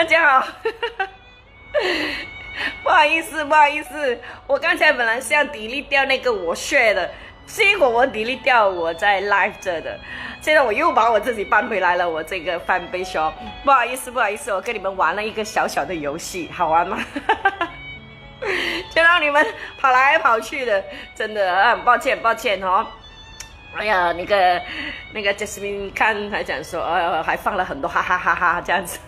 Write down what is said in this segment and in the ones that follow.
大家好，不好意思，不好意思，我刚才本来是要 delete 掉那个我血的，结果我 delete 掉我在 live 这的，现在我又把我自己搬回来了，我这个翻杯说，不好意思，不好意思，我跟你们玩了一个小小的游戏，好玩吗？就让你们跑来跑去的，真的很抱歉，抱歉哦。哎呀，那个那个 Jasmine 看还讲说，呃，还放了很多哈哈哈哈这样子，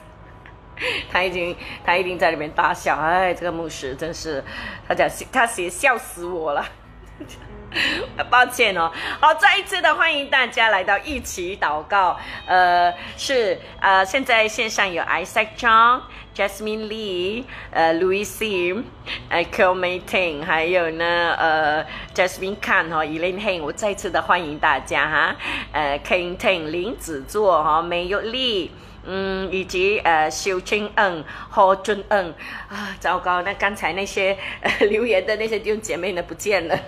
他已经他一定在里面大笑，哎，这个牧师真是，他讲他写笑死我了，抱歉哦。好，再一次的欢迎大家来到一起祷告，呃，是呃，现在线上有 Isaac John。Jasmine Lee，呃，Louis Sim，呃 k i l m a t i n g 还有呢，呃，Jasmine Khan 哈，Elaine Heng，我再一次的欢迎大家哈，呃，King Ting 林子座哈，梅有丽，嗯，以及呃，修清恩、何俊恩啊，糟糕，那刚才那些 留言的那些弟兄姐妹呢不见了，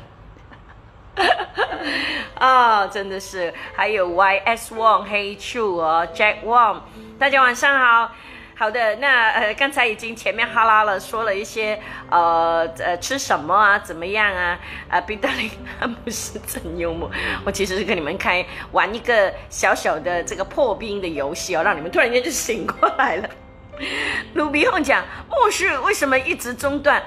啊，真的是，还有 YS Wang、Hey Chu 哦，Jack Wang，大家晚上好。好的，那呃，刚才已经前面哈拉了，说了一些呃呃吃什么啊，怎么样啊？啊，彼得林他不是真幽默，我其实是跟你们开玩一个小小的这个破冰的游戏哦，让你们突然间就醒过来了。鲁比后讲，牧师为什么一直中断？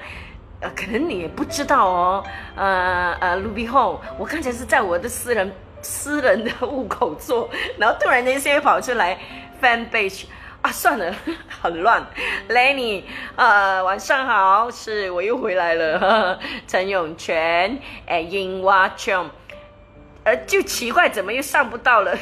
呃，可能你也不知道哦。呃呃，鲁比后，我刚才是在我的私人私人的户口做，然后突然间现在跑出来 fan page。啊，算了，很乱。Lenny，呃，晚上好，是我又回来了。陈永全，哎，樱花琼，呃，就奇怪，怎么又上不到了？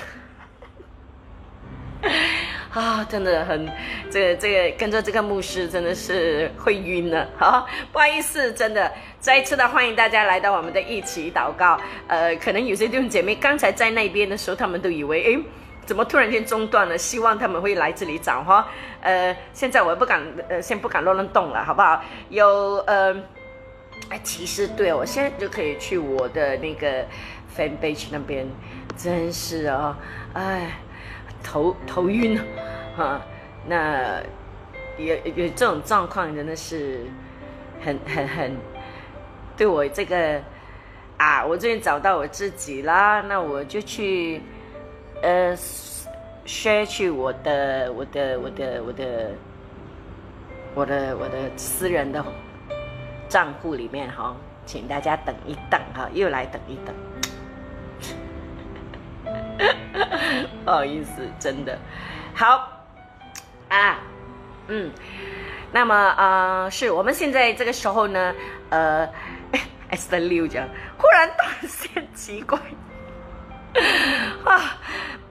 啊，真的很，这个这个跟着这个牧师真的是会晕了。好，不好意思，真的再一次的欢迎大家来到我们的一起祷告。呃，可能有些弟兄姐妹刚才在那边的时候，他们都以为，哎。怎么突然间中断了？希望他们会来这里找哈。呃，现在我不敢，呃，先不敢乱乱动了，好不好？有呃，哎，其实对我现在就可以去我的那个 fan page 那边，真是啊，哎，头头晕啊。那有有这种状况，真的是很很很，对我这个啊，我最近找到我自己啦，那我就去。呃，share 去我的我的我的我的我的我的私人的账户里面哈，请大家等一等哈，又来等一等，不好意思，真的好啊，嗯，那么呃，是我们现在这个时候呢，呃，S 的六讲，忽然断线，奇怪。啊，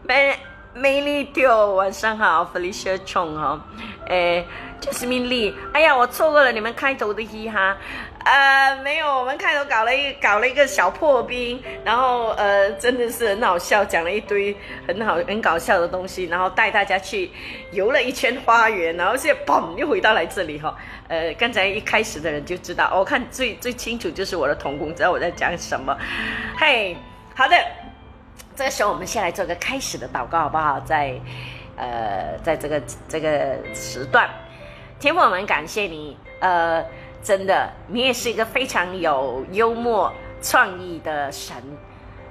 美美丽丢，晚上好，Felicia Chong 哈，诶，Jasmine Lee，哎呀，我错过了你们开头的嘻哈，呃，没有，我们开头搞了一搞了一个小破冰，然后呃，真的是很好笑，讲了一堆很好很搞笑的东西，然后带大家去游了一圈花园，然后现在嘣又回到来这里哈，呃，刚才一开始的人就知道，我看最最清楚就是我的同工知道我在讲什么，嘿，好的。这个时候，我们先来做个开始的祷告，好不好？在，呃，在这个这个时段，天父，我们感谢你，呃，真的，你也是一个非常有幽默创意的神。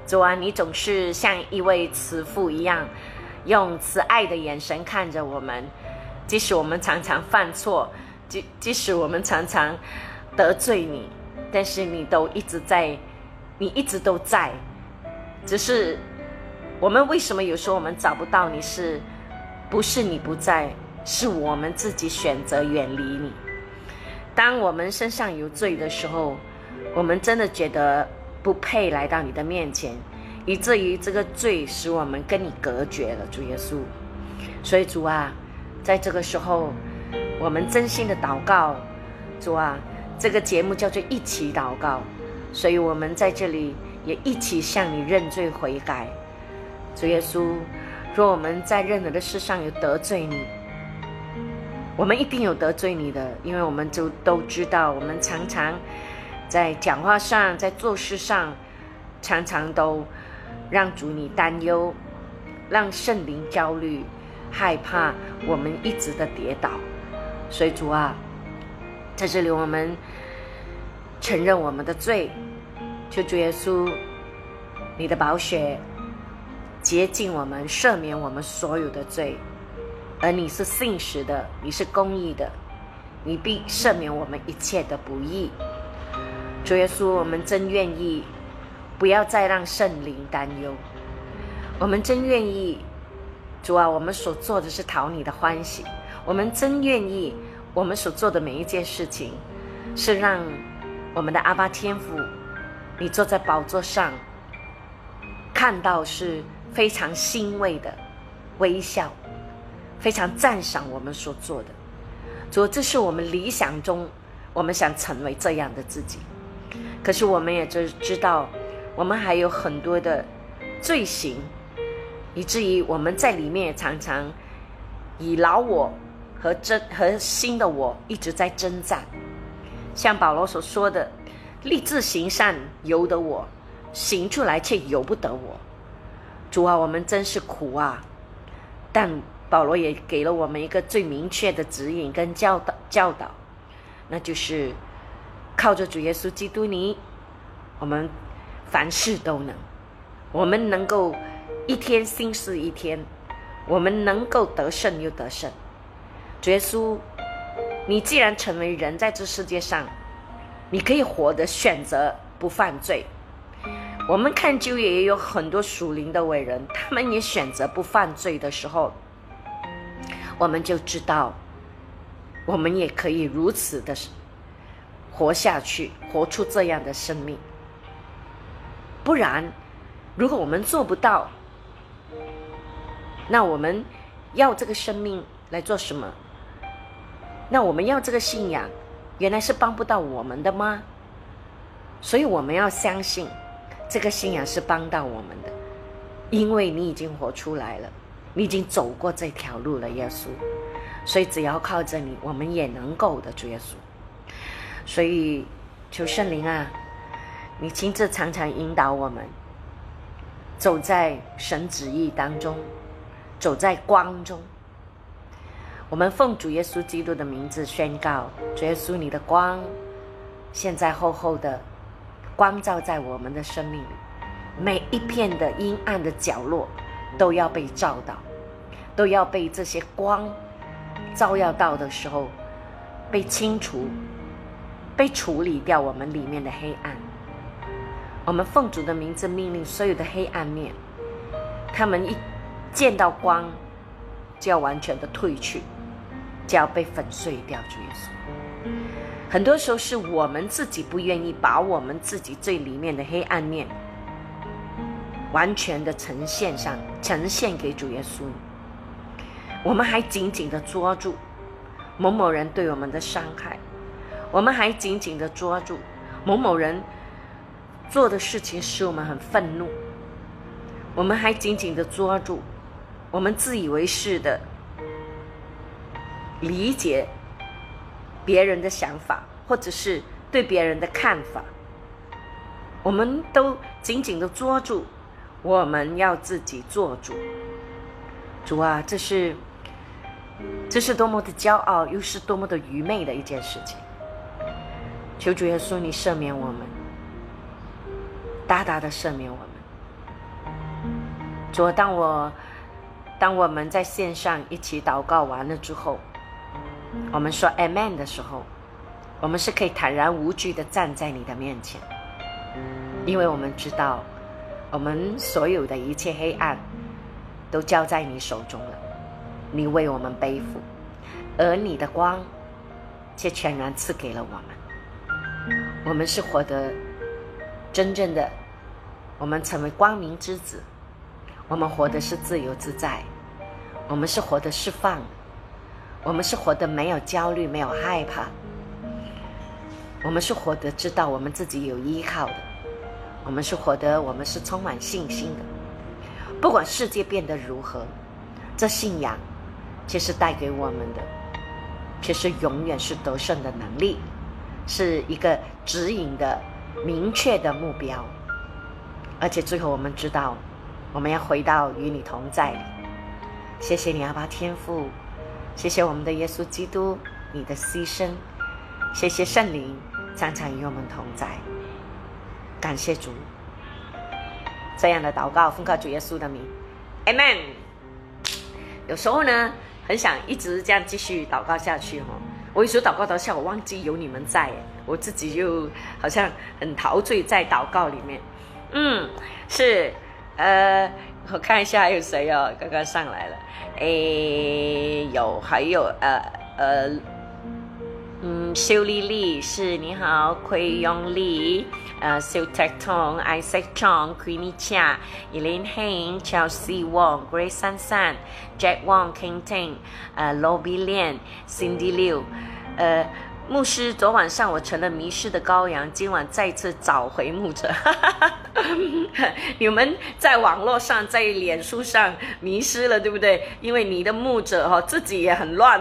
主啊，你总是像一位慈父一样，用慈爱的眼神看着我们，即使我们常常犯错，即即使我们常常得罪你，但是你都一直在，你一直都在，只是。我们为什么有时候我们找不到你？是，不是你不在？是我们自己选择远离你。当我们身上有罪的时候，我们真的觉得不配来到你的面前，以至于这个罪使我们跟你隔绝了，主耶稣。所以主啊，在这个时候，我们真心的祷告，主啊，这个节目叫做一起祷告，所以我们在这里也一起向你认罪悔改。主耶稣，若我们在任何的事上有得罪你，我们一定有得罪你的，因为我们就都知道，我们常常在讲话上，在做事上，常常都让主你担忧，让圣灵焦虑、害怕，我们一直的跌倒。所以主啊，在这里我们承认我们的罪，求主耶稣，你的宝血洁净我们，赦免我们所有的罪。而你是信实的，你是公义的，你必赦免我们一切的不义。主耶稣，我们真愿意，不要再让圣灵担忧。我们真愿意，主啊，我们所做的是讨你的欢喜。我们真愿意，我们所做的每一件事情，是让我们的阿巴天父，你坐在宝座上，看到是非常欣慰的微笑，非常赞赏我们所做的。主，这是我们理想中，我们想成为这样的自己。可是我们也知知道，我们还有很多的罪行。以至于我们在里面也常常以老我和真和新的我一直在征战，像保罗所说的，立志行善由得我，行出来却由不得我。主啊，我们真是苦啊！但保罗也给了我们一个最明确的指引跟教导教导，那就是靠着主耶稣基督，你我们凡事都能，我们能够。一天心思一天，我们能够得胜又得胜。主耶稣，你既然成为人，在这世界上，你可以活的选择不犯罪。我们看旧约也有很多属灵的伟人，他们也选择不犯罪的时候，我们就知道，我们也可以如此的活下去，活出这样的生命。不然，如果我们做不到，那我们要这个生命来做什么？那我们要这个信仰，原来是帮不到我们的吗？所以我们要相信，这个信仰是帮到我们的，因为你已经活出来了，你已经走过这条路了，耶稣。所以只要靠着你，我们也能够的，主耶稣。所以求圣灵啊，你亲自常常引导我们，走在神旨意当中。走在光中，我们奉主耶稣基督的名字宣告：主耶稣，你的光现在厚厚的光照在我们的生命里，每一片的阴暗的角落都要被照到，都要被这些光照耀到的时候，被清除、被处理掉我们里面的黑暗。我们奉主的名字命令所有的黑暗面，他们一。见到光，就要完全的退去，就要被粉碎掉。主耶稣，很多时候是我们自己不愿意把我们自己最里面的黑暗面，完全的呈现上，呈现给主耶稣。我们还紧紧的捉住某某人对我们的伤害，我们还紧紧的捉住某某人做的事情使我们很愤怒，我们还紧紧的捉住。我们自以为是的理解别人的想法，或者是对别人的看法，我们都紧紧的捉住。我们要自己做主，主啊，这是这是多么的骄傲，又是多么的愚昧的一件事情。求主耶稣，你赦免我们，大大的赦免我们。主，当我。当我们在线上一起祷告完了之后，我们说 Amen 的时候，我们是可以坦然无惧的站在你的面前，因为我们知道，我们所有的一切黑暗都交在你手中了，你为我们背负，而你的光却全然赐给了我们。我们是活得真正的，我们成为光明之子，我们活的是自由自在。我们是活得释放，我们是活得没有焦虑、没有害怕，我们是活得知道我们自己有依靠的，我们是活得我们是充满信心的。不管世界变得如何，这信仰其实带给我们的，其实永远是得胜的能力，是一个指引的明确的目标。而且最后我们知道，我们要回到与你同在里。谢谢你，阿爸天父，谢谢我们的耶稣基督，你的牺牲。谢谢圣灵，常常与我们同在。感谢主，这样的祷告奉靠主耶稣的名，Amen。有时候呢，很想一直这样继续祷告下去哈。我一直祷告到下，我忘记有你们在，我自己就好像很陶醉在祷告里面。嗯，是，呃，我看一下还有谁哦，刚刚上来了，诶，有，还有，呃，呃，嗯，修丽丽是你好，奎永丽，呃，修泰通，Isaac Chong，Queenie Chia，Elaine Hein，Chelsea Wong，Grace 珊珊，Jack Wong，King Ting，呃，Lobby Lian，Cindy Liu，呃，牧师，昨晚上我成了迷失的羔羊，今晚再次找回牧者。你们在网络上，在脸书上迷失了，对不对？因为你的牧者哈自己也很乱。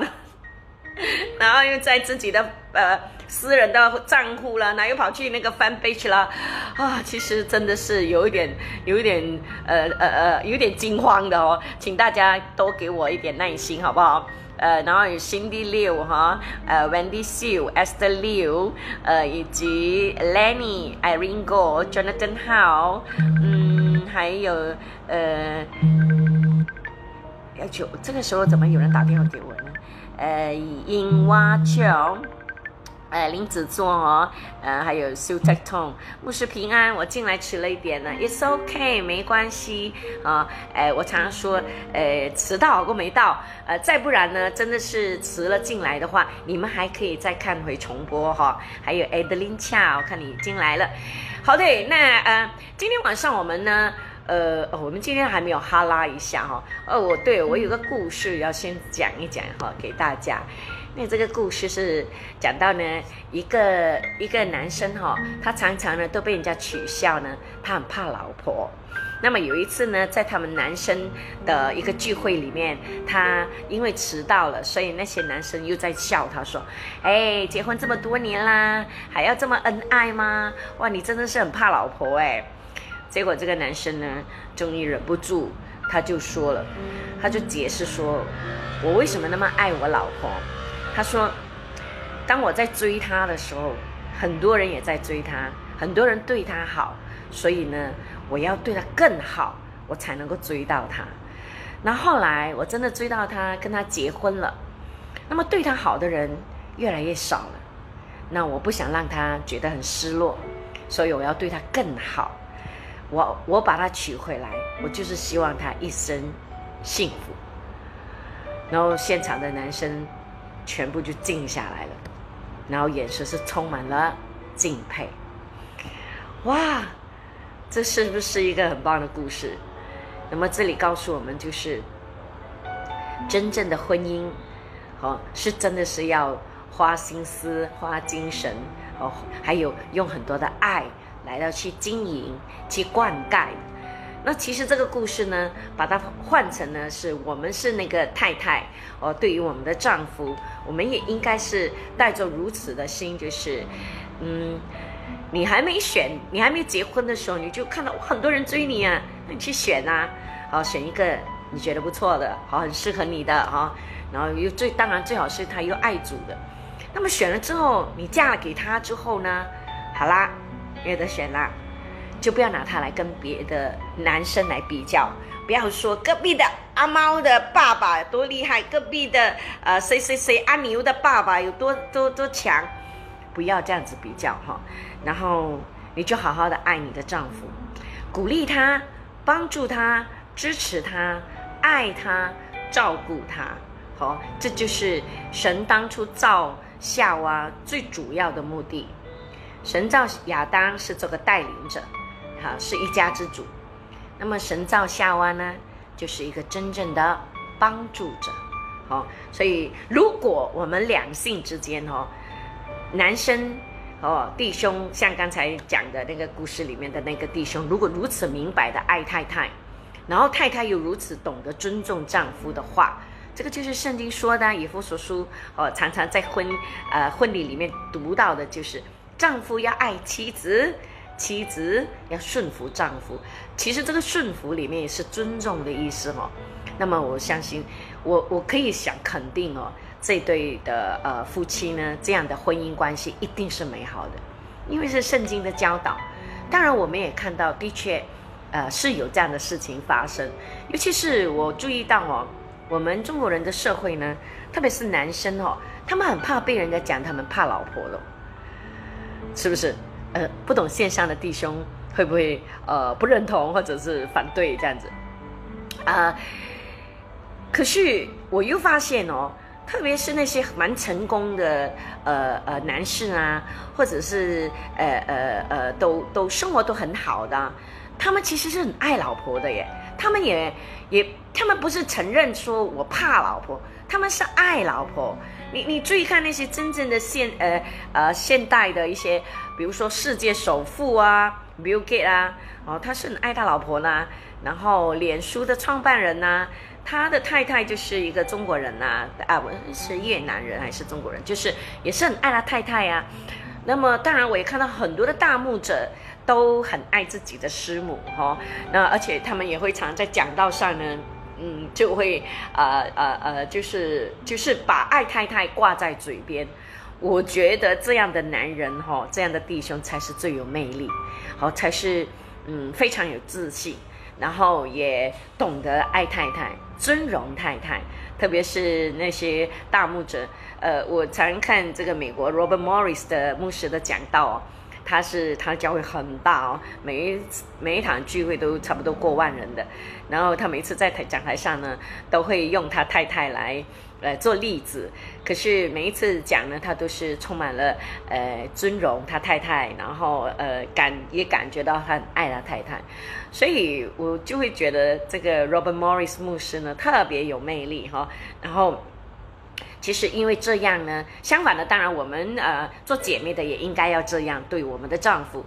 然后又在自己的呃私人的账户了，那又跑去那个翻 page 了，啊，其实真的是有一点，有一点呃呃呃，有点惊慌的哦，请大家多给我一点耐心，好不好？呃，然后有 Cindy Liu 哈，呃，Wendy Siu、Esther Liu，呃，以及 Lenny，Iringo，、Jonathan Hao，嗯，还有呃，要求这个时候怎么有人打电话给我呢？呃，英蛙桥，呃，林子座哦，呃，还有苏泰通，牧师平安，我进来迟了一点呢，It's OK，没关系啊，哎，我常说，呃，迟到好过没到，呃，再不然呢，真的是迟了进来的话，你们还可以再看回重播哈，还有 Adeline Chow，看你进来了，好的，那呃，今天晚上我们呢？呃，我们今天还没有哈拉一下哈。哦，我对我有个故事要先讲一讲哈，给大家。那这个故事是讲到呢，一个一个男生哈，他常常呢都被人家取笑呢，他很怕老婆。那么有一次呢，在他们男生的一个聚会里面，他因为迟到了，所以那些男生又在笑他说：“哎，结婚这么多年啦，还要这么恩爱吗？哇，你真的是很怕老婆哎。”结果这个男生呢，终于忍不住，他就说了，他就解释说，我为什么那么爱我老婆？他说，当我在追她的时候，很多人也在追她，很多人对她好，所以呢，我要对她更好，我才能够追到她。那后来我真的追到她，跟她结婚了，那么对她好的人越来越少了，那我不想让她觉得很失落，所以我要对她更好。我我把他娶回来，我就是希望他一生幸福。然后现场的男生全部就静下来了，然后眼神是充满了敬佩。哇，这是不是一个很棒的故事？那么这里告诉我们，就是真正的婚姻，哦，是真的是要花心思、花精神，哦，还有用很多的爱。来到去经营、去灌溉。那其实这个故事呢，把它换成呢，是我们是那个太太哦，对于我们的丈夫，我们也应该是带着如此的心，就是，嗯，你还没选，你还没结婚的时候，你就看到很多人追你啊，那你去选啊，好选一个你觉得不错的，好很适合你的哈，然后又最当然最好是他又爱主的。那么选了之后，你嫁了给他之后呢，好啦。有得选啦，就不要拿它来跟别的男生来比较，不要说隔壁的阿猫的爸爸多厉害，隔壁的呃谁谁谁阿牛的爸爸有多多多强，不要这样子比较哈。然后你就好好的爱你的丈夫，鼓励他，帮助他，支持他，爱他，照顾他，好，这就是神当初造夏娃最主要的目的。神造亚当是做个带领者，好是一家之主。那么神造夏娃呢，就是一个真正的帮助者。好，所以如果我们两性之间哦，男生哦弟兄，像刚才讲的那个故事里面的那个弟兄，如果如此明白的爱太太，然后太太又如此懂得尊重丈夫的话，这个就是圣经说的，以弗所书哦，常常在婚呃婚礼里面读到的，就是。丈夫要爱妻子，妻子要顺服丈夫。其实这个顺服里面也是尊重的意思哦。那么我相信，我我可以想肯定哦，这对的呃夫妻呢，这样的婚姻关系一定是美好的，因为是圣经的教导。当然，我们也看到，的确，呃，是有这样的事情发生。尤其是我注意到哦，我们中国人的社会呢，特别是男生哦，他们很怕被人家讲他们怕老婆了，是不是？呃，不懂线上的弟兄会不会呃不认同或者是反对这样子？啊，可是我又发现哦。特别是那些蛮成功的呃呃男士啊，或者是呃呃呃都都生活都很好的，他们其实是很爱老婆的耶。他们也也他们不是承认说我怕老婆，他们是爱老婆。你你注意看那些真正的现呃呃现代的一些，比如说世界首富啊，Bill Gates 啊，哦他是很爱他老婆呢。然后脸书的创办人呢？他的太太就是一个中国人呐，啊，我是越南人还是中国人，就是也是很爱他太太呀。那么当然，我也看到很多的大牧者都很爱自己的师母哈。那而且他们也会常在讲道上呢，嗯，就会呃呃呃，就是就是把爱太太挂在嘴边。我觉得这样的男人哈，这样的弟兄才是最有魅力，好，才是嗯非常有自信。然后也懂得爱太太、尊荣太太，特别是那些大牧者。呃，我常看这个美国 Robert Morris 的牧师的讲道，他是他的教会很大哦，每一每一场聚会都差不多过万人的。然后他每次在台讲台上呢，都会用他太太来。呃，做例子，可是每一次讲呢，他都是充满了呃尊荣他太太，然后呃感也感觉到他很爱他太太，所以我就会觉得这个 Robert Morris 牧师呢特别有魅力哈。然后其实因为这样呢，相反的，当然我们呃做姐妹的也应该要这样对我们的丈夫，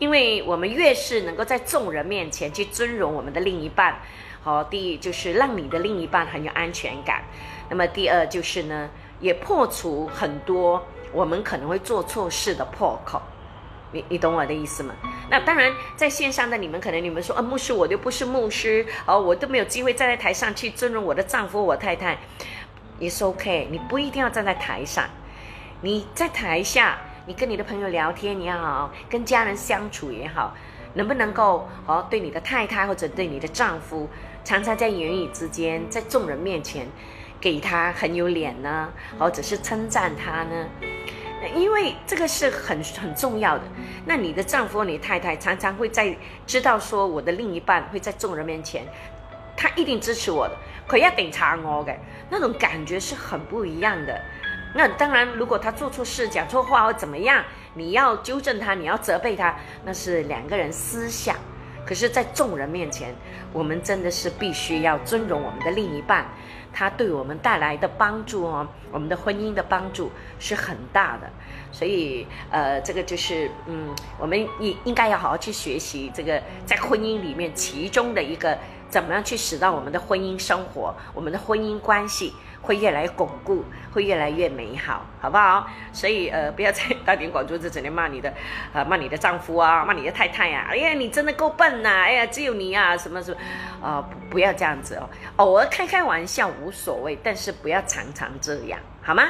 因为我们越是能够在众人面前去尊荣我们的另一半，好，第一就是让你的另一半很有安全感。那么第二就是呢，也破除很多我们可能会做错事的破口，你你懂我的意思吗？那当然，在线上的你们可能你们说，啊，牧师我就不是牧师，哦，我都没有机会站在台上去尊重我的丈夫我太太，也是 OK，你不一定要站在台上，你在台下，你跟你的朋友聊天也好，跟家人相处也好，能不能够哦对你的太太或者对你的丈夫，常常在言语之间，在众人面前。给他很有脸呢，或者是称赞他呢，因为这个是很很重要的。那你的丈夫、你太太常常会在知道说我的另一半会在众人面前，他一定支持我的，可要顶查我的那种感觉是很不一样的。那当然，如果他做错事、讲错话或怎么样，你要纠正他，你要责备他，那是两个人私下。可是，在众人面前，我们真的是必须要尊重我们的另一半。他对我们带来的帮助哦，我们的婚姻的帮助是很大的，所以呃，这个就是嗯，我们应应该要好好去学习这个在婚姻里面其中的一个怎么样去使到我们的婚姻生活，我们的婚姻关系。会越来越巩固，会越来越美好，好不好？所以呃，不要在 大庭广众之整天骂你的，呃，骂你的丈夫啊，骂你的太太呀。哎呀，你真的够笨呐！哎呀，只有你啊，什么什么，啊，不要这样子哦，偶尔开开玩笑无所谓，但是不要常常这样，好吗？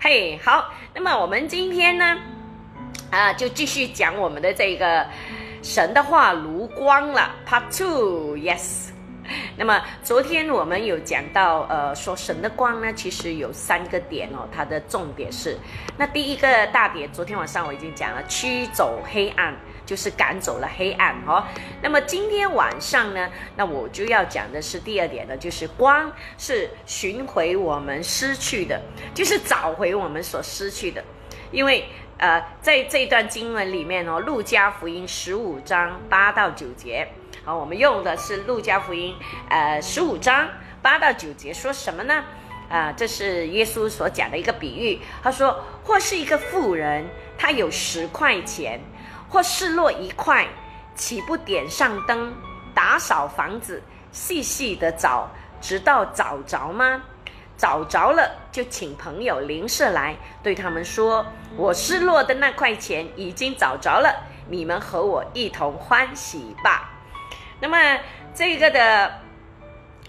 嘿，好，那么我们今天呢，啊，就继续讲我们的这个神的话如光了，Part Two，Yes。那么昨天我们有讲到，呃，说神的光呢，其实有三个点哦，它的重点是，那第一个大点，昨天晚上我已经讲了，驱走黑暗，就是赶走了黑暗哦。那么今天晚上呢，那我就要讲的是第二点呢，就是光是寻回我们失去的，就是找回我们所失去的，因为呃，在这段经文里面哦，路加福音十五章八到九节。好，我们用的是路加福音，呃，十五章八到九节，说什么呢？啊，这是耶稣所讲的一个比喻。他说，或是一个富人，他有十块钱，或是落一块，岂不点上灯，打扫房子，细细的找，直到找着吗？找着了，就请朋友邻舍来，对他们说：“我失落的那块钱已经找着了，你们和我一同欢喜吧。”那么这个的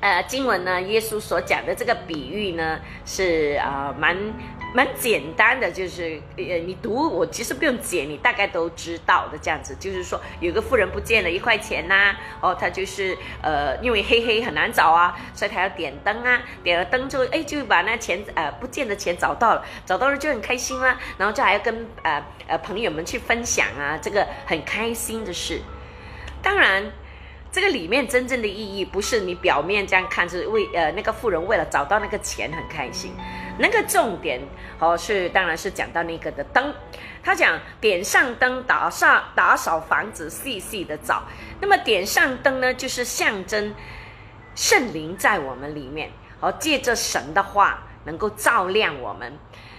呃，经文呢，耶稣所讲的这个比喻呢，是啊，蛮蛮简单的，就是呃，你读我其实不用解，你大概都知道的这样子。就是说，有个富人不见了一块钱呐，哦，他就是呃，因为黑黑很难找啊，所以他要点灯啊，点了灯之后，哎，就把那钱呃不见的钱找到了，找到了就很开心啦，然后就还要跟呃呃朋友们去分享啊，这个很开心的事。当然。这个里面真正的意义不是你表面这样看，是为呃那个富人为了找到那个钱很开心，那个重点哦是当然是讲到那个的灯，他讲点上灯打上打扫房子细细的找，那么点上灯呢就是象征圣灵在我们里面，哦借着神的话能够照亮我们。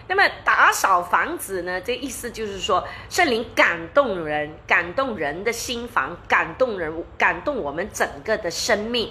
那么打扫房子呢？这意思就是说，圣灵感动人，感动人的心房，感动人，感动我们整个的生命。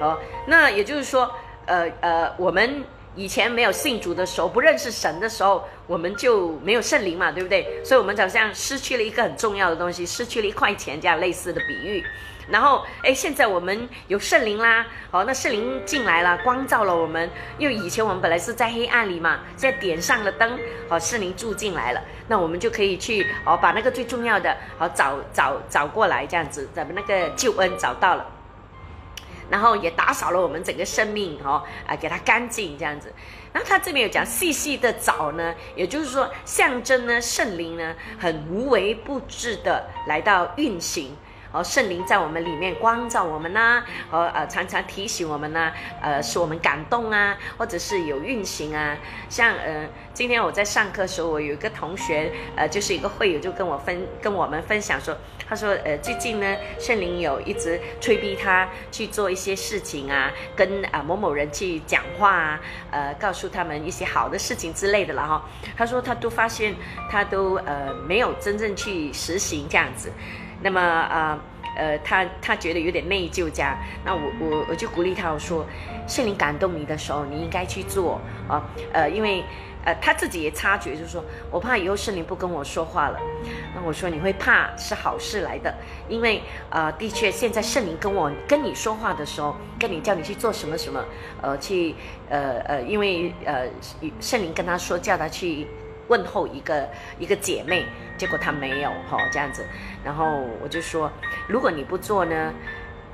哦，那也就是说，呃呃，我们以前没有信主的时候，不认识神的时候，我们就没有圣灵嘛，对不对？所以，我们好像失去了一个很重要的东西，失去了一块钱，这样类似的比喻。然后，哎，现在我们有圣灵啦，好，那圣灵进来了，光照了我们。因为以前我们本来是在黑暗里嘛，现在点上了灯，好，圣灵住进来了，那我们就可以去，哦，把那个最重要的，好找找找过来，这样子，咱们那个救恩找到了，然后也打扫了我们整个生命，哦，啊，给它干净这样子。然后他这边有讲细细的找呢，也就是说象征呢圣灵呢很无微不至的来到运行。哦，圣灵在我们里面光照我们呐，和呃常常提醒我们呐，呃使我们感动啊，或者是有运行啊。像呃今天我在上课的时候，我有一个同学，呃就是一个会友就跟我分跟我们分享说，他说呃最近呢圣灵有一直催逼他去做一些事情啊，跟啊某某人去讲话啊，呃告诉他们一些好的事情之类的了哈。他说他都发现他都呃没有真正去实行这样子。那么啊，呃，他他觉得有点内疚，这样，那我我我就鼓励他，我说，圣灵感动你的时候，你应该去做啊，呃，因为呃他自己也察觉，就是说我怕以后圣灵不跟我说话了，那我说你会怕是好事来的，因为啊，的确现在圣灵跟我跟你说话的时候，跟你叫你去做什么什么，呃，去呃呃，因为呃圣灵跟他说叫他去。问候一个一个姐妹，结果她没有哈这样子，然后我就说，如果你不做呢，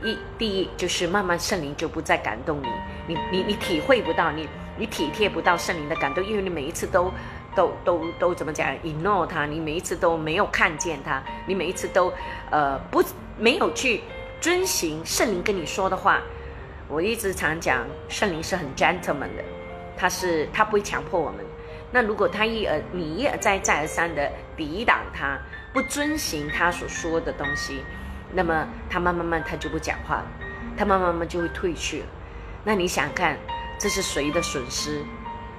一第一就是慢慢圣灵就不再感动你，你你你体会不到，你你体贴不到圣灵的感动，因为你每一次都都都都怎么讲，ignore 他，你每一次都没有看见他，你每一次都呃不没有去遵循圣灵跟你说的话。我一直常讲，圣灵是很 gentleman 的，他是他不会强迫我们。那如果他一而你一而再再而三的抵挡他，不遵循他所说的东西，那么他慢慢慢他就不讲话了，他慢慢慢就会退去了。那你想看，这是谁的损失？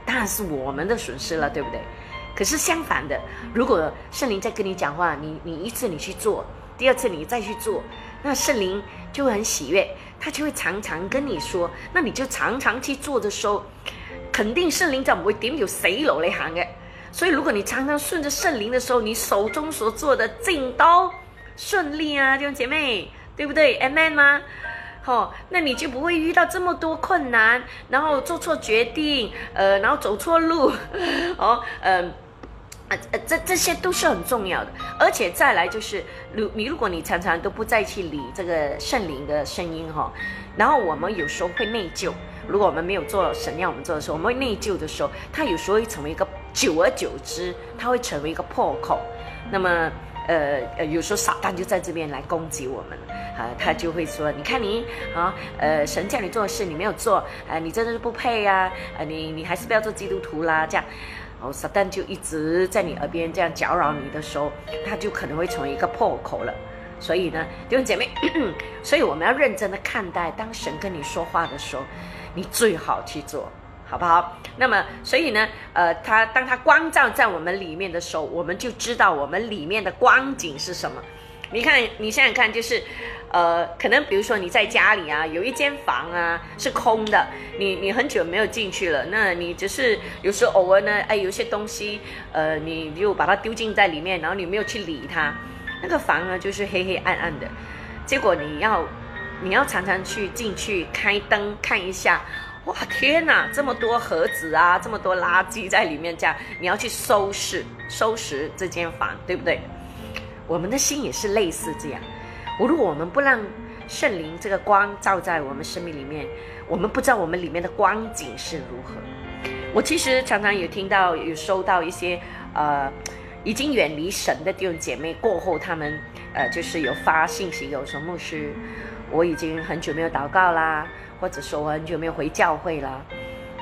当然是我们的损失了，对不对？可是相反的，如果圣灵在跟你讲话，你你一次你去做，第二次你再去做，那圣灵就会很喜悦，他就会常常跟你说，那你就常常去做的时候。肯定圣灵就唔会点有死路你行嘅，所以如果你常常顺着圣灵的时候，你手中所做的尽都顺利啊，弟兄姐妹，对不对？Amen 吗？好，那你就不会遇到这么多困难，然后做错决定，呃，然后走错路，哦，嗯，呃呃，这这些都是很重要的，而且再来就是，如你如果你常常都不再去理这个圣灵的声音哈，然后我们有时候会内疚。如果我们没有做神要我们做的时候，我们会内疚的时候，它有时候会成为一个，久而久之，它会成为一个破口。那么，呃呃，有时候撒旦就在这边来攻击我们，啊，他就会说：你看你啊，呃，神叫你做的事你没有做，啊，你真的是不配呀，啊，你你还是不要做基督徒啦，这样，哦，撒旦就一直在你耳边这样搅扰你的时候，他就可能会成为一个破口了。所以呢，弟兄姐妹，所以我们要认真的看待，当神跟你说话的时候。你最好去做，好不好？那么，所以呢，呃，它当它光照在我们里面的时候，我们就知道我们里面的光景是什么。你看，你想想看，就是，呃，可能比如说你在家里啊，有一间房啊是空的，你你很久没有进去了，那你只是有时候偶尔呢，哎，有些东西，呃，你就把它丢进在里面，然后你没有去理它，那个房呢就是黑黑暗暗的，结果你要。你要常常去进去开灯看一下。哇天哪，这么多盒子啊，这么多垃圾在里面，这样你要去收拾收拾这间房，对不对？我们的心也是类似这样。如果我们不让圣灵这个光照在我们生命里面，我们不知道我们里面的光景是如何。我其实常常有听到有收到一些呃已经远离神的弟兄姐妹过后，他们呃就是有发信息，有说牧师，我已经很久没有祷告啦。或者说我很久没有回教会了，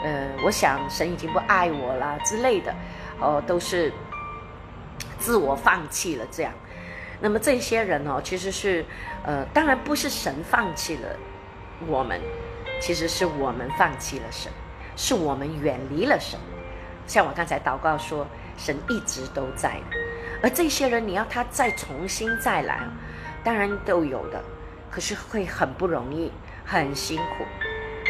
呃，我想神已经不爱我啦之类的，哦，都是自我放弃了这样。那么这些人哦，其实是，呃，当然不是神放弃了我们，其实是我们放弃了神，是我们远离了神。像我刚才祷告说，神一直都在，而这些人你要他再重新再来，当然都有的，可是会很不容易。很辛苦，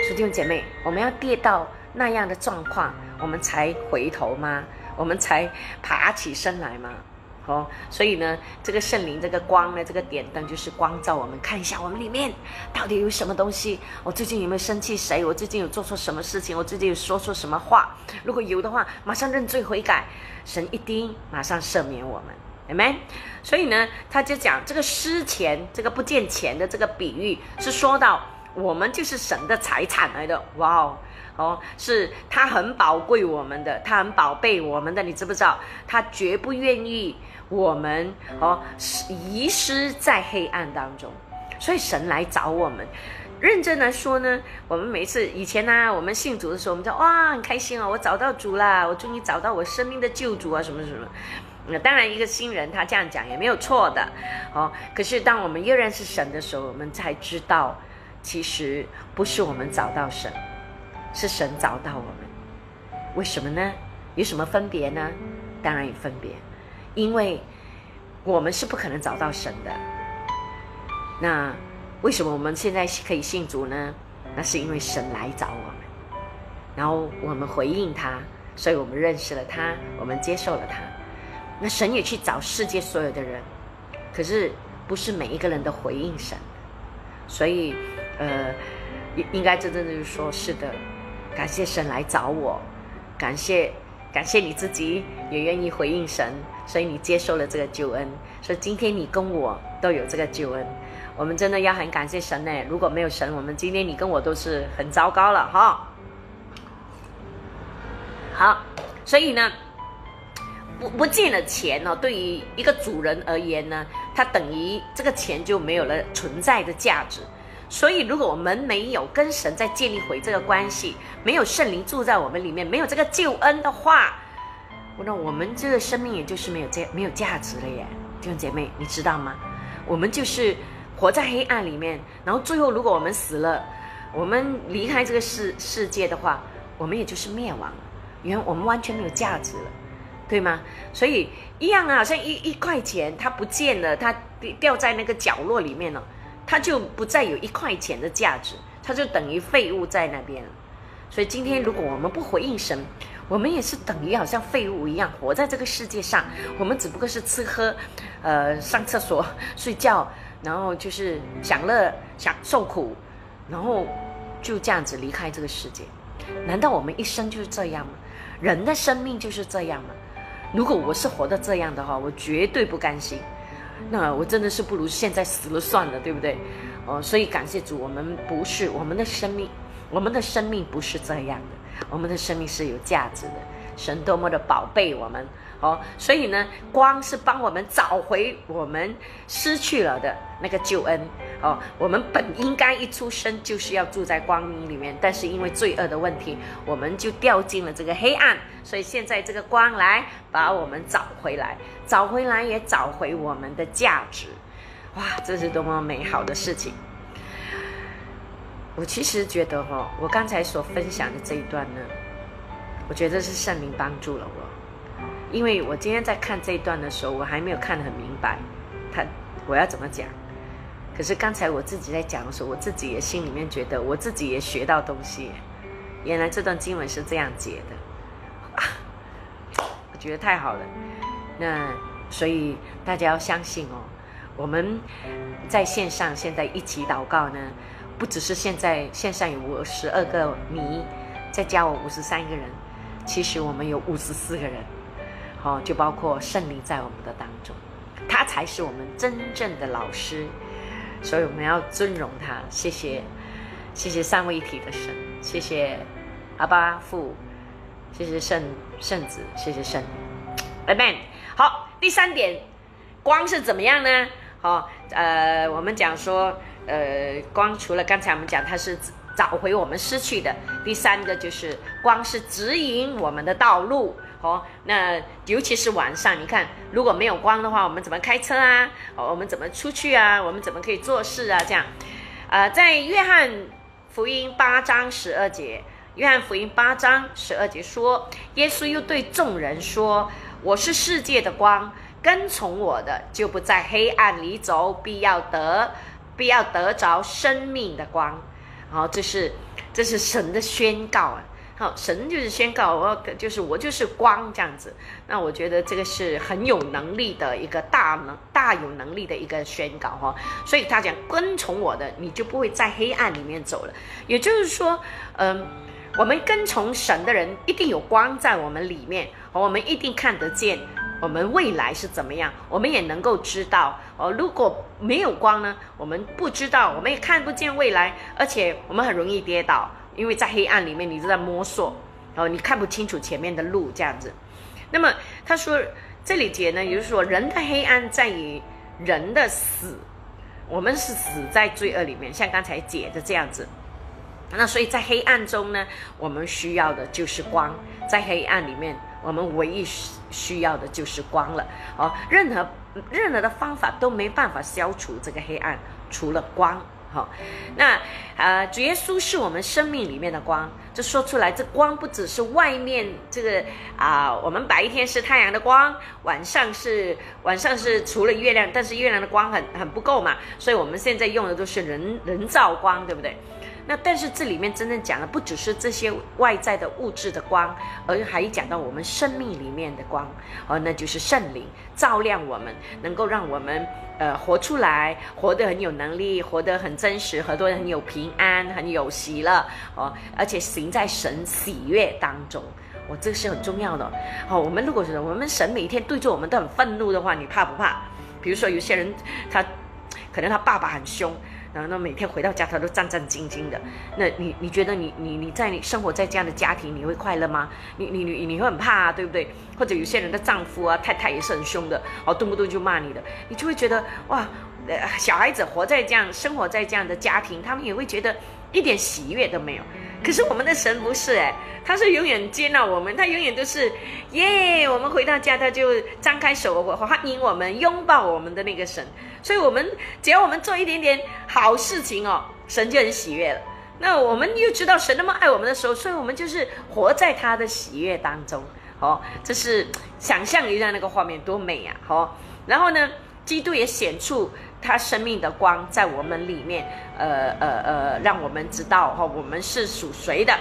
弟兄姐妹，我们要跌到那样的状况，我们才回头吗？我们才爬起身来吗？哦，所以呢，这个圣灵，这个光呢，这个点灯，就是光照我们，看一下我们里面到底有什么东西。我最近有没有生气谁？我最近有做错什么事情？我最近有说错什么话？如果有的话，马上认罪悔改，神一定马上赦免我们。Amen。所以呢，他就讲这个失钱，这个不见钱的这个比喻，是说到。我们就是神的财产来的，哇哦，哦，是他很宝贵我们的，他很宝贝我们的，你知不知道？他绝不愿意我们哦遗失在黑暗当中，所以神来找我们。认真来说呢，我们每次以前呢，我们信主的时候，我们就哇很开心啊，我找到主啦，我终于找到我生命的救主啊，什么什么。那当然，一个新人他这样讲也没有错的，哦。可是当我们越认识神的时候，我们才知道。其实不是我们找到神，是神找到我们。为什么呢？有什么分别呢？当然有分别，因为我们是不可能找到神的。那为什么我们现在可以信主呢？那是因为神来找我们，然后我们回应他，所以我们认识了他，我们接受了他。那神也去找世界所有的人，可是不是每一个人都回应神，所以。呃，应应该真正的就是说，是的，感谢神来找我，感谢感谢你自己也愿意回应神，所以你接受了这个救恩，所以今天你跟我都有这个救恩，我们真的要很感谢神呢。如果没有神，我们今天你跟我都是很糟糕了哈。好，所以呢，不不见了钱呢，对于一个主人而言呢，它等于这个钱就没有了存在的价值。所以，如果我们没有跟神在建立回这个关系，没有圣灵住在我们里面，没有这个救恩的话，那我们这个生命也就是没有价没有价值了耶，弟兄姐妹，你知道吗？我们就是活在黑暗里面，然后最后如果我们死了，我们离开这个世世界的话，我们也就是灭亡了，因为我们完全没有价值了，对吗？所以一样啊，好像一一块钱它不见了，它掉在那个角落里面了。它就不再有一块钱的价值，它就等于废物在那边。所以今天如果我们不回应神，我们也是等于好像废物一样活在这个世界上。我们只不过是吃喝，呃，上厕所、睡觉，然后就是享乐、享受苦，然后就这样子离开这个世界。难道我们一生就是这样吗？人的生命就是这样吗？如果我是活的这样的话，我绝对不甘心。那我真的是不如现在死了算了，对不对？哦，所以感谢主，我们不是我们的生命，我们的生命不是这样的，我们的生命是有价值的。神多么的宝贝我们。哦，所以呢，光是帮我们找回我们失去了的那个救恩。哦，我们本应该一出生就是要住在光明里面，但是因为罪恶的问题，我们就掉进了这个黑暗。所以现在这个光来把我们找回来，找回来也找回我们的价值。哇，这是多么美好的事情！我其实觉得哈，我刚才所分享的这一段呢，我觉得是圣灵帮助了我。因为我今天在看这一段的时候，我还没有看得很明白，他我要怎么讲。可是刚才我自己在讲的时候，我自己也心里面觉得，我自己也学到东西。原来这段经文是这样解的，我觉得太好了。那所以大家要相信哦，我们在线上现在一起祷告呢，不只是现在线上有五十二个迷，再加我五十三个人，其实我们有五十四个人，哦，就包括圣灵在我们的当中，他才是我们真正的老师，所以我们要尊荣他。谢谢，谢谢三位一体的神，谢谢阿巴父，谢谢圣圣子，谢谢圣灵，Amen。好，第三点，光是怎么样呢？好，呃，我们讲说，呃，光除了刚才我们讲它是找回我们失去的，第三个就是光是指引我们的道路。好，那尤其是晚上，你看如果没有光的话，我们怎么开车啊？哦我们怎么出去啊？我们怎么可以做事啊？这样，呃，在约翰福音八章十二节，约翰福音八章十二节说，耶稣又对众人说：“我是世界的光。”跟从我的，就不在黑暗里走，必要得，必要得着生命的光。好，这是这是神的宣告啊！好，神就是宣告，我就是我就是光这样子。那我觉得这个是很有能力的一个大能大有能力的一个宣告哈。所以他讲跟从我的，你就不会在黑暗里面走了。也就是说，嗯，我们跟从神的人，一定有光在我们里面，我们一定看得见。我们未来是怎么样？我们也能够知道哦。如果没有光呢？我们不知道，我们也看不见未来，而且我们很容易跌倒，因为在黑暗里面，你都在摸索，哦，你看不清楚前面的路这样子。那么他说，这里解呢，也就是说，人的黑暗在于人的死，我们是死在罪恶里面，像刚才解的这样子。那所以在黑暗中呢，我们需要的就是光，在黑暗里面。我们唯一需要的就是光了哦，任何任何的方法都没办法消除这个黑暗，除了光哈。那呃，主耶稣是我们生命里面的光，这说出来，这光不只是外面这个啊，我们白天是太阳的光，晚上是晚上是除了月亮，但是月亮的光很很不够嘛，所以我们现在用的都是人人造光，对不对？那但是这里面真正讲的不只是这些外在的物质的光，而还讲到我们生命里面的光，哦，那就是圣灵照亮我们，能够让我们呃活出来，活得很有能力，活得很真实，很多人很有平安，很有喜乐，哦，而且行在神喜悦当中，我这个是很重要的。好，我们如果是我们神每一天对着我们都很愤怒的话，你怕不怕？比如说有些人他可能他爸爸很凶。然后，那每天回到家，他都战战兢兢的。那你，你觉得你，你，你在你生活在这样的家庭，你会快乐吗？你，你，你，你会很怕啊，对不对？或者有些人的丈夫啊、太太也是很凶的，哦，动不动就骂你的，你就会觉得哇，呃，小孩子活在这样，生活在这样的家庭，他们也会觉得一点喜悦都没有。可是我们的神不是哎，他是永远接纳我们，他永远都是耶。我们回到家，他就张开手欢迎我们，拥抱我们的那个神。所以，我们只要我们做一点点好事情哦，神就很喜悦了。那我们又知道神那么爱我们的时候，所以我们就是活在他的喜悦当中。哦，这是想象一下那个画面多美呀！哦，然后呢，基督也显出。他生命的光在我们里面，呃呃呃，让我们知道哈，我们是属谁的。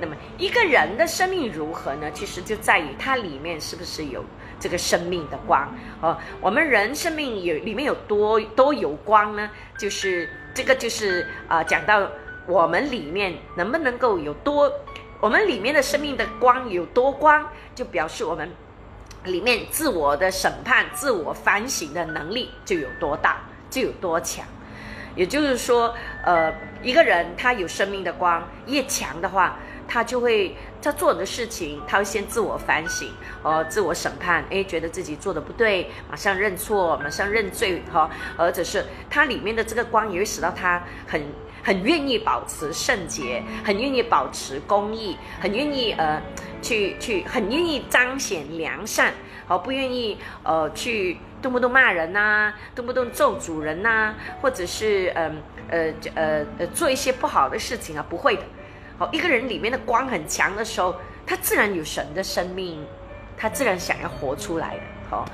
那么一个人的生命如何呢？其实就在于他里面是不是有这个生命的光哦。我们人生命有里面有多多有光呢？就是这个就是啊，讲到我们里面能不能够有多，我们里面的生命的光有多光，就表示我们里面自我的审判、自我反省的能力就有多大。就有多强，也就是说，呃，一个人他有生命的光越强的话，他就会他做的事情，他会先自我反省，哦，自我审判，哎，觉得自己做的不对，马上认错，马上认罪，哈，或者是他里面的这个光也会使到他很很愿意保持圣洁，很愿意保持公义，很愿意呃去去很愿意彰显良善，哦，不愿意呃去。动不动骂人呐，动不动咒主人呐，或者是嗯呃呃呃做一些不好的事情啊，不会的。好，一个人里面的光很强的时候，他自然有神的生命，他自然想要活出来的。好，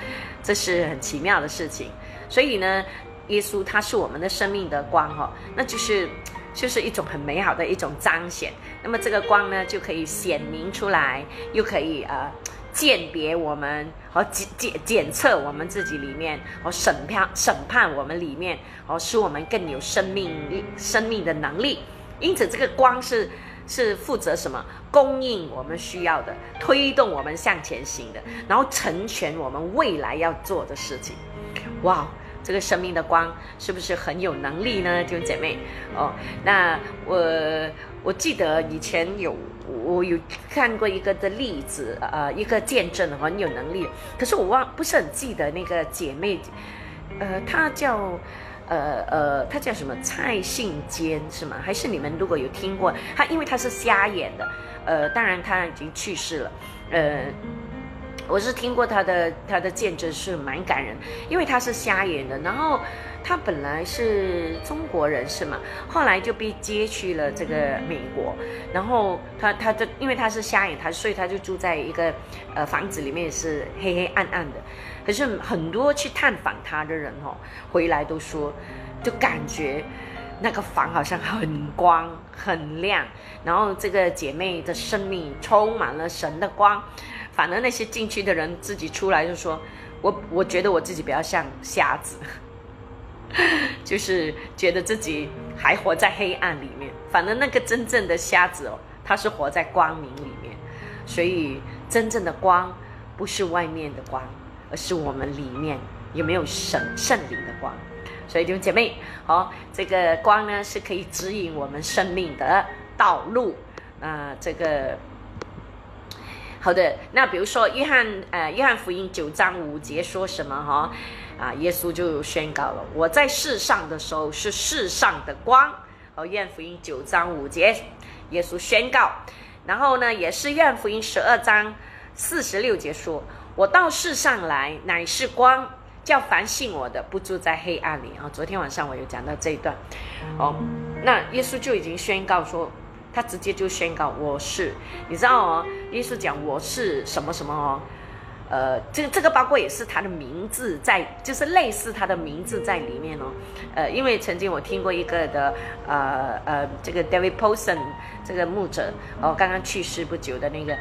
这是很奇妙的事情。所以呢，耶稣他是我们的生命的光哈，那就是就是一种很美好的一种彰显。那么这个光呢，就可以显明出来，又可以呃。鉴别我们和检检检测我们自己里面和审判审判我们里面，哦，使我们更有生命力生命的能力。因此，这个光是是负责什么？供应我们需要的，推动我们向前行的，然后成全我们未来要做的事情。哇，这个生命的光是不是很有能力呢？弟兄姐妹，哦，那我我记得以前有我有看过一个的例子，呃，一个见证很有能力，可是我忘不是很记得那个姐妹，呃，她叫。呃呃，他叫什么？蔡信坚是吗？还是你们如果有听过他？因为他是瞎眼的，呃，当然他已经去世了。呃，我是听过他的他的见证是蛮感人，因为他是瞎眼的，然后他本来是中国人是吗？后来就被接去了这个美国，然后他他的因为他是瞎眼，他所以他就住在一个呃房子里面是黑黑暗暗的。可是很多去探访他的人哦，回来都说，就感觉那个房好像很光很亮，然后这个姐妹的生命充满了神的光。反而那些进去的人自己出来就说，我我觉得我自己比较像瞎子，就是觉得自己还活在黑暗里面。反正那个真正的瞎子哦，他是活在光明里面。所以真正的光不是外面的光。而是我们里面有没有神圣灵的光？所以弟兄姐妹，好，这个光呢是可以指引我们生命的道路。那这个好的，那比如说约翰呃约翰福音九章五节说什么哈？啊，耶稣就宣告了：我在世上的时候是世上的光。哦，约翰福音九章五节，耶稣宣告。然后呢，也是约翰福音十二章四十六节说。我到世上来，乃是光，叫凡信我的不住在黑暗里啊！昨天晚上我有讲到这一段，哦，那耶稣就已经宣告说，他直接就宣告我是，你知道哦，耶稣讲我是什么什么哦。呃，这个这个包括也是他的名字在，就是类似他的名字在里面哦。呃，因为曾经我听过一个的，呃呃，这个 David Paulson 这个牧者哦，刚刚去世不久的那个，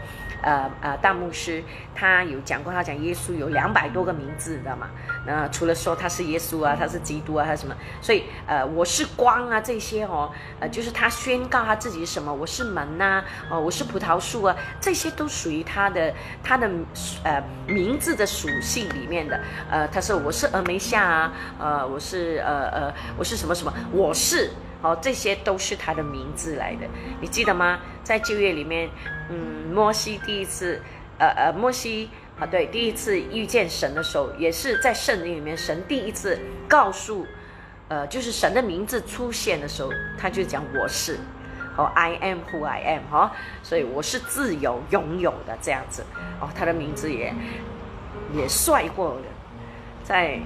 呃呃大牧师，他有讲过，他讲耶稣有两百多个名字，知道吗？那除了说他是耶稣啊，他是基督啊，还是什么？所以呃，我是光啊，这些哦，呃，就是他宣告他自己什么？我是门呐，哦，我是葡萄树啊，这些都属于他的他的呃。名字的属性里面的，呃，他说我是峨眉下啊，呃，我是呃呃，我是什么什么，我是，哦，这些都是他的名字来的，你记得吗？在旧约里面，嗯，摩西第一次，呃呃，摩西啊，对，第一次遇见神的时候，也是在圣经里面，神第一次告诉，呃，就是神的名字出现的时候，他就讲我是。哦，I am who I am，哈，所以我是自由拥有的这样子。哦，他的名字也也帅过了，在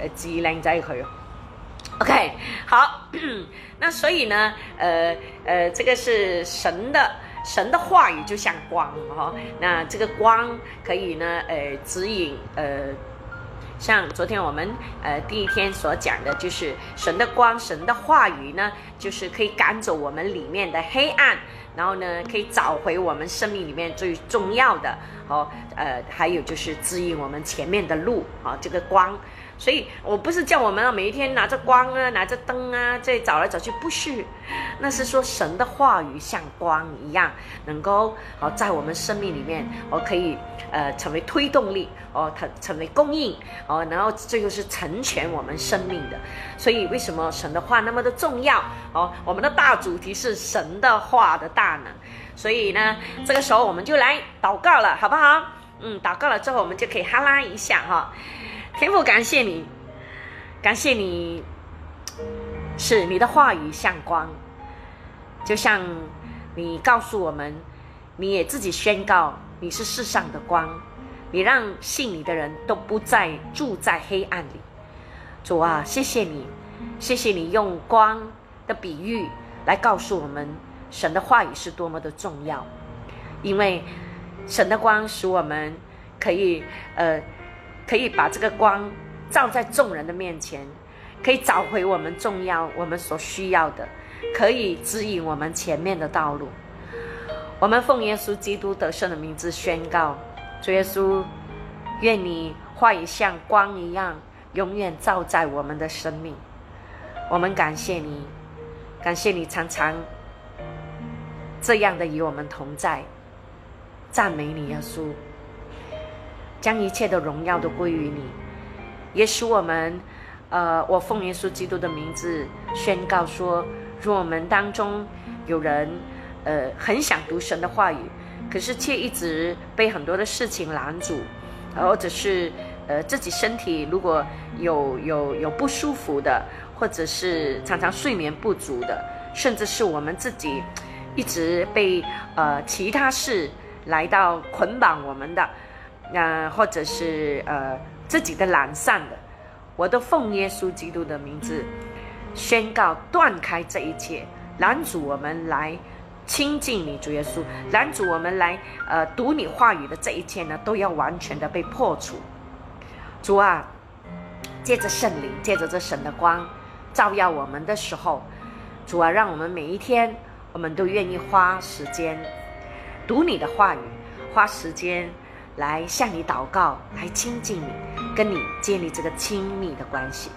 呃，机灵在去。OK，好，那所以呢，呃呃，这个是神的神的话语就像光哈，那这个光可以呢，呃，指引呃。像昨天我们呃第一天所讲的，就是神的光，神的话语呢，就是可以赶走我们里面的黑暗，然后呢，可以找回我们生命里面最重要的，哦，呃，还有就是指引我们前面的路啊，这个光。所以我不是叫我们啊，每一天拿着光啊，拿着灯啊，在找来找去，不是，那是说神的话语像光一样，能够哦在我们生命里面，哦可以呃成为推动力，哦它成为供应，哦然后这就是成全我们生命的。所以为什么神的话那么的重要？哦，我们的大主题是神的话的大能。所以呢，这个时候我们就来祷告了，好不好？嗯，祷告了之后，我们就可以哈拉一下哈。天父，感谢你，感谢你，是你的话语像光，就像你告诉我们，你也自己宣告你是世上的光，你让信你的人都不再住在黑暗里。主啊，谢谢你，谢谢你用光的比喻来告诉我们，神的话语是多么的重要，因为神的光使我们可以呃。可以把这个光照在众人的面前，可以找回我们重要、我们所需要的，可以指引我们前面的道路。我们奉耶稣基督得胜的名字宣告：主耶稣，愿你话语像光一样，永远照在我们的生命。我们感谢你，感谢你常常这样的与我们同在，赞美你，耶稣，将一切的荣耀都归于你，也使我们，呃，我奉耶稣基督的名字宣告说，若我们当中有人，呃，很想读神的话语。可是却一直被很多的事情拦住，或者是呃自己身体如果有有有不舒服的，或者是常常睡眠不足的，甚至是我们自己一直被呃其他事来到捆绑我们的，那或者是呃自己的懒散的，我都奉耶稣基督的名字宣告断开这一切拦阻我们来。亲近你，主耶稣，拦阻我们来呃读你话语的这一切呢，都要完全的被破除。主啊，借着圣灵，借着这神的光照耀我们的时候，主啊，让我们每一天，我们都愿意花时间读你的话语，花时间来向你祷告，来亲近你，跟你建立这个亲密的关系。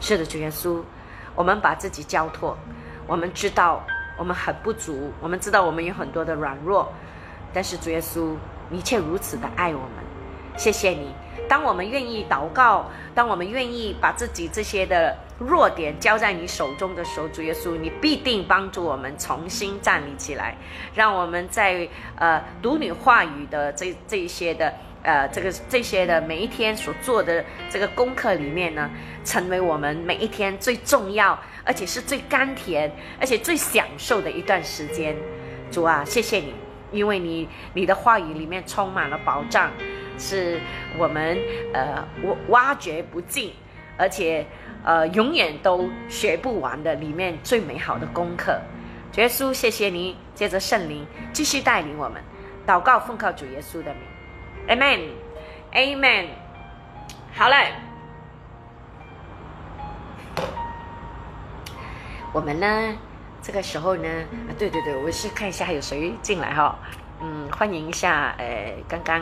是的，主耶稣，我们把自己交托，我们知道。我们很不足，我们知道我们有很多的软弱，但是主耶稣，你却如此的爱我们，谢谢你。当我们愿意祷告，当我们愿意把自己这些的弱点交在你手中的时候，主耶稣，你必定帮助我们重新站立起来，让我们在呃读你话语的这这些的呃这个这些的每一天所做的这个功课里面呢，成为我们每一天最重要。而且是最甘甜，而且最享受的一段时间，主啊，谢谢你，因为你你的话语里面充满了保障，是我们呃挖挖掘不尽，而且呃永远都学不完的里面最美好的功课。主耶稣，谢谢你，借着圣灵继续带领我们，祷告奉靠主耶稣的名，Amen，Amen，好嘞。我们呢，这个时候呢，啊，对对对，我是看一下还有谁进来哈，嗯，欢迎一下，呃，刚刚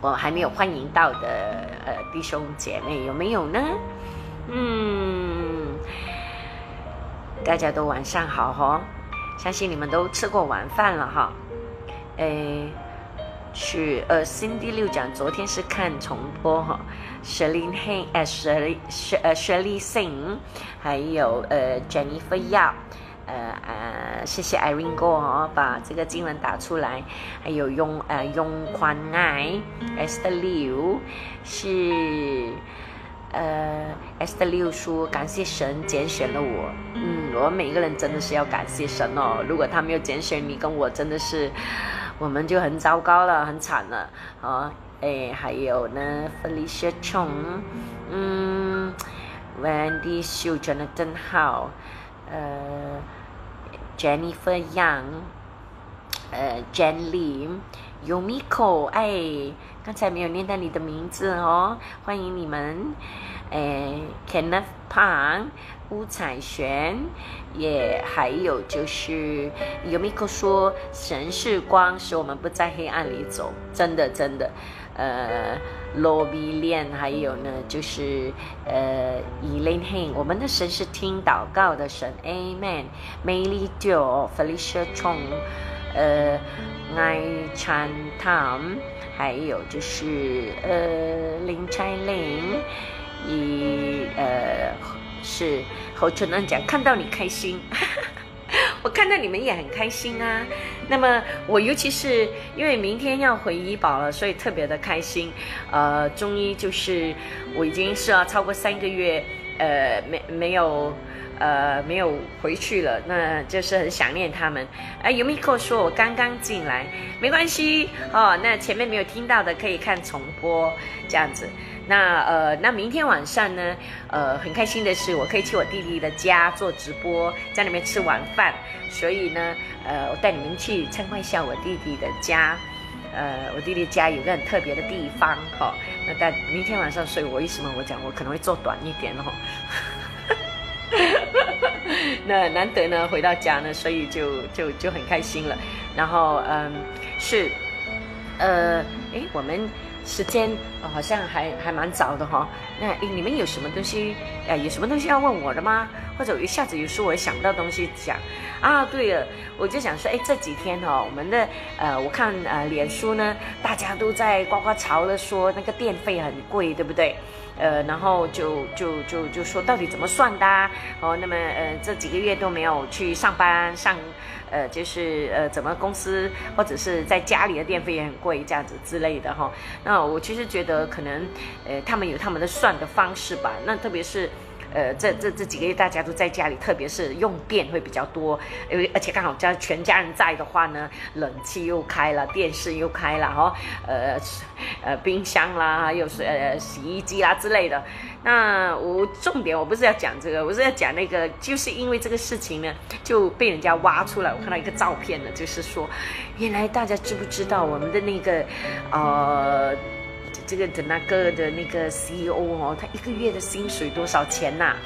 我还没有欢迎到的呃弟兄姐妹有没有呢？嗯，大家都晚上好哈，相信你们都吃过晚饭了哈，诶。去呃，Cindy 六讲，昨天是看重播哈，Shirley He，呃，Shirley，呃，Shirley Sing，还有呃，Jennifer Yap，呃呃，谢谢 Irene 哥哦，把这个经文打出来，还有用呃用宽爱。S W 是呃，Esther Liu 说感谢神拣选了我，嗯，我们每一个人真的是要感谢神哦，如果他没有拣选你跟我，真的是。我们就很糟糕了，很惨了，啊，哎，还有呢，Felicia Chong，嗯，Wendy Xu 真的真好，呃，Jennifer Young，呃，Jen Lim，Yumiko，哎，刚才没有念到你的名字哦，欢迎你们，哎，Kenneth Pang。吴彩璇，也还有就是有米克说神是光，使我们不在黑暗里走，真的真的，呃，罗比莲，还有呢就是呃，Elaine h 我们的神是听祷告的神，Amen。Mayly Jo，Felicia Chong，呃，Nai Chan Tam，还有就是呃，林彩玲，以呃。是侯春安讲，看到你开心，我看到你们也很开心啊。那么我尤其是因为明天要回医保了，所以特别的开心。呃，中医就是我已经是要超过三个月，呃，没没有。呃，没有回去了，那就是很想念他们。哎，有没有说我刚刚进来？没关系哦，那前面没有听到的可以看重播，这样子。那呃，那明天晚上呢？呃，很开心的是，我可以去我弟弟的家做直播，在那边吃晚饭。所以呢，呃，我带你们去参观一下我弟弟的家。呃，我弟弟家有个很特别的地方，哈。那但明天晚上，所以我为什么我讲我可能会做短一点哦。那难得呢，回到家呢，所以就就就很开心了。然后，嗯，是呃，哎，我们时间好像还还蛮早的哈。那哎，你们有什么东西？呃，有什么东西要问我的吗？或者一下子有时我想到东西讲啊。对了，我就想说，哎，这几天哈，我们的呃，我看呃，脸书呢，大家都在呱呱吵了，说那个电费很贵，对不对？呃，然后就就就就说到底怎么算的啊？哦，那么呃，这几个月都没有去上班上。呃，就是呃，怎么公司或者是在家里的电费也很贵，这样子之类的哈。那我其实觉得可能，呃，他们有他们的算的方式吧。那特别是。呃，这这这几个月大家都在家里，特别是用电会比较多，因为而且刚好家全家人在的话呢，冷气又开了，电视又开了哈，呃呃冰箱啦，又是呃洗衣机啦之类的。那我重点我不是要讲这个，我是要讲那个，就是因为这个事情呢，就被人家挖出来，我看到一个照片呢，就是说，原来大家知不知道我们的那个，呃。这个的那个的那个 CEO 哦，他一个月的薪水多少钱呐？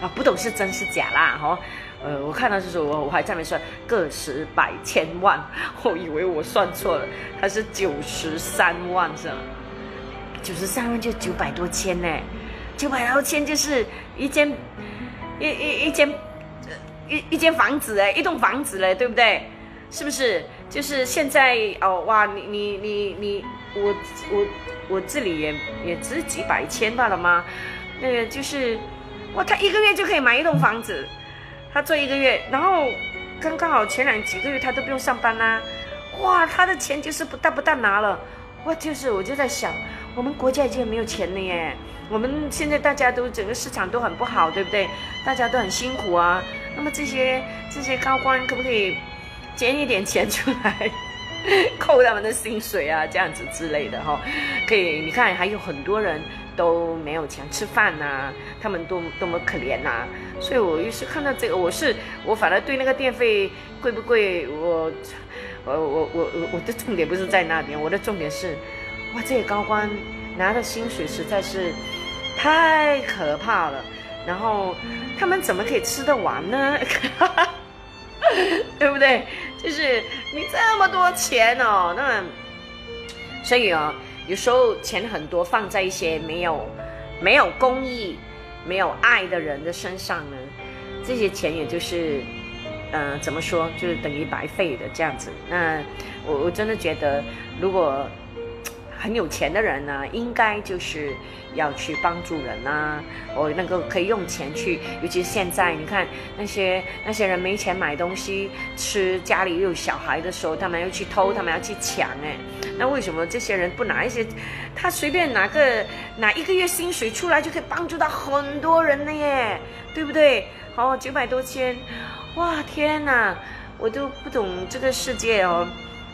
啊，不懂是真是假啦，哈，呃，我看到是说，我我还在没算个十百千万，我以为我算错了，他是九十三万是吧？九十三万就九百多千呢，九百多千就是一间一一一间一一间房子哎，一栋房子嘞，对不对？是不是？就是现在哦，哇，你你你你。我我我这里也也值几百千罢了吗？那个就是，哇，他一个月就可以买一栋房子，他做一个月，然后刚刚好前两几个月他都不用上班啦，哇，他的钱就是不但不但拿了，哇，就是我就在想，我们国家已经没有钱了耶，我们现在大家都整个市场都很不好，对不对？大家都很辛苦啊，那么这些这些高官可不可以 捐一点钱出来？扣他们的薪水啊，这样子之类的哈，可以，你看还有很多人都没有钱吃饭呐，他们多多么可怜呐，所以我于是看到这个，我是我反而对那个电费贵不贵，我我我我我的重点不是在那边，我的重点是，哇，这些高官拿的薪水实在是太可怕了，然后他们怎么可以吃得完呢？对不对？就是你这么多钱哦，那所以哦，有时候钱很多放在一些没有没有公益、没有爱的人的身上呢，这些钱也就是，嗯，怎么说，就是等于白费的这样子。那我我真的觉得，如果。很有钱的人呢，应该就是要去帮助人呐。我那个可以用钱去，尤其是现在，你看那些那些人没钱买东西吃，家里又有小孩的时候，他们要去偷，他们要去抢，哎，那为什么这些人不拿一些？他随便拿个拿一个月薪水出来，就可以帮助到很多人了耶，对不对？哦，九百多千，哇，天哪，我都不懂这个世界哦。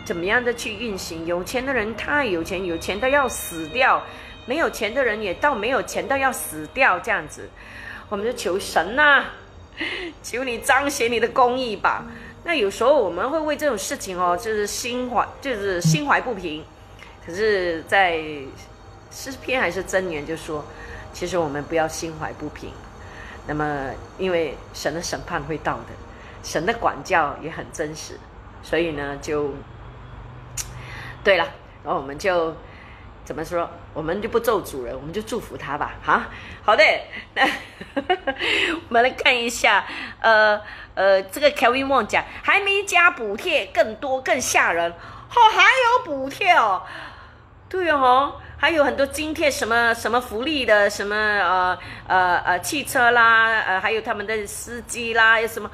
怎么样的去运行？有钱的人太有钱，有钱到要死掉；没有钱的人也到没有钱到要死掉，这样子，我们就求神呐，求你彰显你的公义吧。那有时候我们会为这种事情哦，就是心怀就是心怀不平。可是，在诗篇还是真言就说，其实我们不要心怀不平。那么，因为神的审判会到的，神的管教也很真实，所以呢，就。对了，然后我们就怎么说？我们就不咒主人，我们就祝福他吧。哈，好的，那 我们来看一下，呃呃，这个 Kevin Wong 讲还没加补贴，更多更吓人。哦，还有补贴哦，对哦，还有很多津贴，什么什么福利的，什么呃呃呃汽车啦，呃还有他们的司机啦，有什么？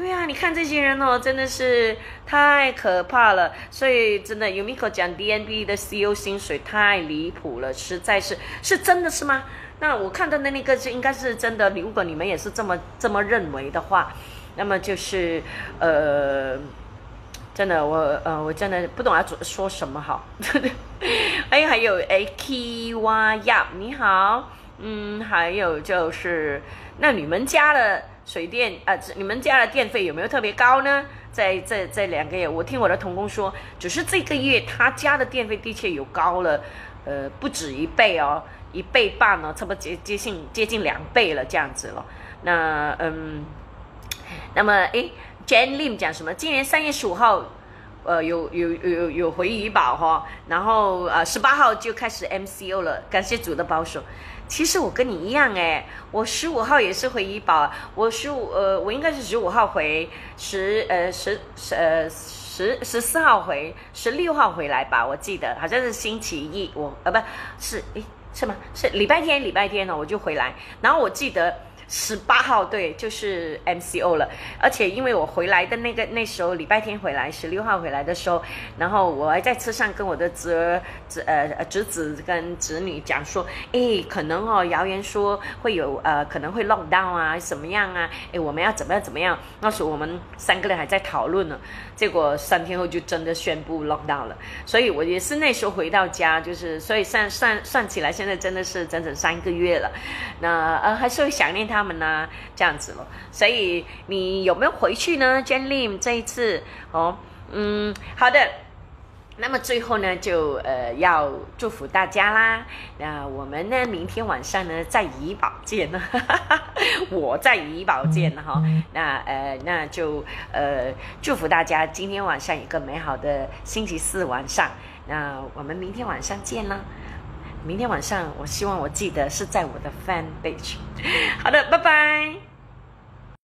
对呀，你看这些人哦，真的是太可怕了。所以真的，Umiko 讲 DNB 的 CEO 薪水太离谱了，实在是是真的是吗？那我看到的那个是应该是真的。如果你们也是这么这么认为的话，那么就是呃，真的我呃我真的不懂要说什么好。哎，还有 AKY 呀，你好，嗯，还有就是那你们家的。水电啊，你们家的电费有没有特别高呢？在这这两个月，我听我的同工说，只是这个月他家的电费的确有高了，呃，不止一倍哦，一倍半呢，差不多接接近接近两倍了这样子了。那嗯，那么诶 j a n Lim 讲什么？今年三月十五号，呃，有有有有回怡保哈，然后呃，十八号就开始 MCO 了，感谢主的保守。其实我跟你一样哎，我十五号也是回医保，我十五呃，我应该是十五号回，十呃十十呃十十四号回，十六号回来吧，我记得好像是星期一，我呃不是诶是吗？是礼拜天礼拜天呢我就回来，然后我记得。十八号对，就是 MCO 了，而且因为我回来的那个那时候礼拜天回来，十六号回来的时候，然后我还在车上跟我的侄儿、侄呃侄子跟侄女讲说，哎，可能哦，谣言说会有呃可能会 lock down 啊，什么样啊？哎，我们要怎么样怎么样？那时候我们三个人还在讨论呢，结果三天后就真的宣布 lock down 了，所以我也是那时候回到家，就是所以算算算起来，现在真的是整整三个月了，那呃还是会想念他。他们呢，这样子咯。所以你有没有回去呢 j e n l i 这一次哦，嗯，好的。那么最后呢，就呃要祝福大家啦。那我们呢，明天晚上呢，在怡宝见呢，我在怡宝见哈。那呃，那就呃祝福大家今天晚上一个美好的星期四晚上。那我们明天晚上见啦。明天晚上，我希望我记得是在我的 fan page。好的，拜拜。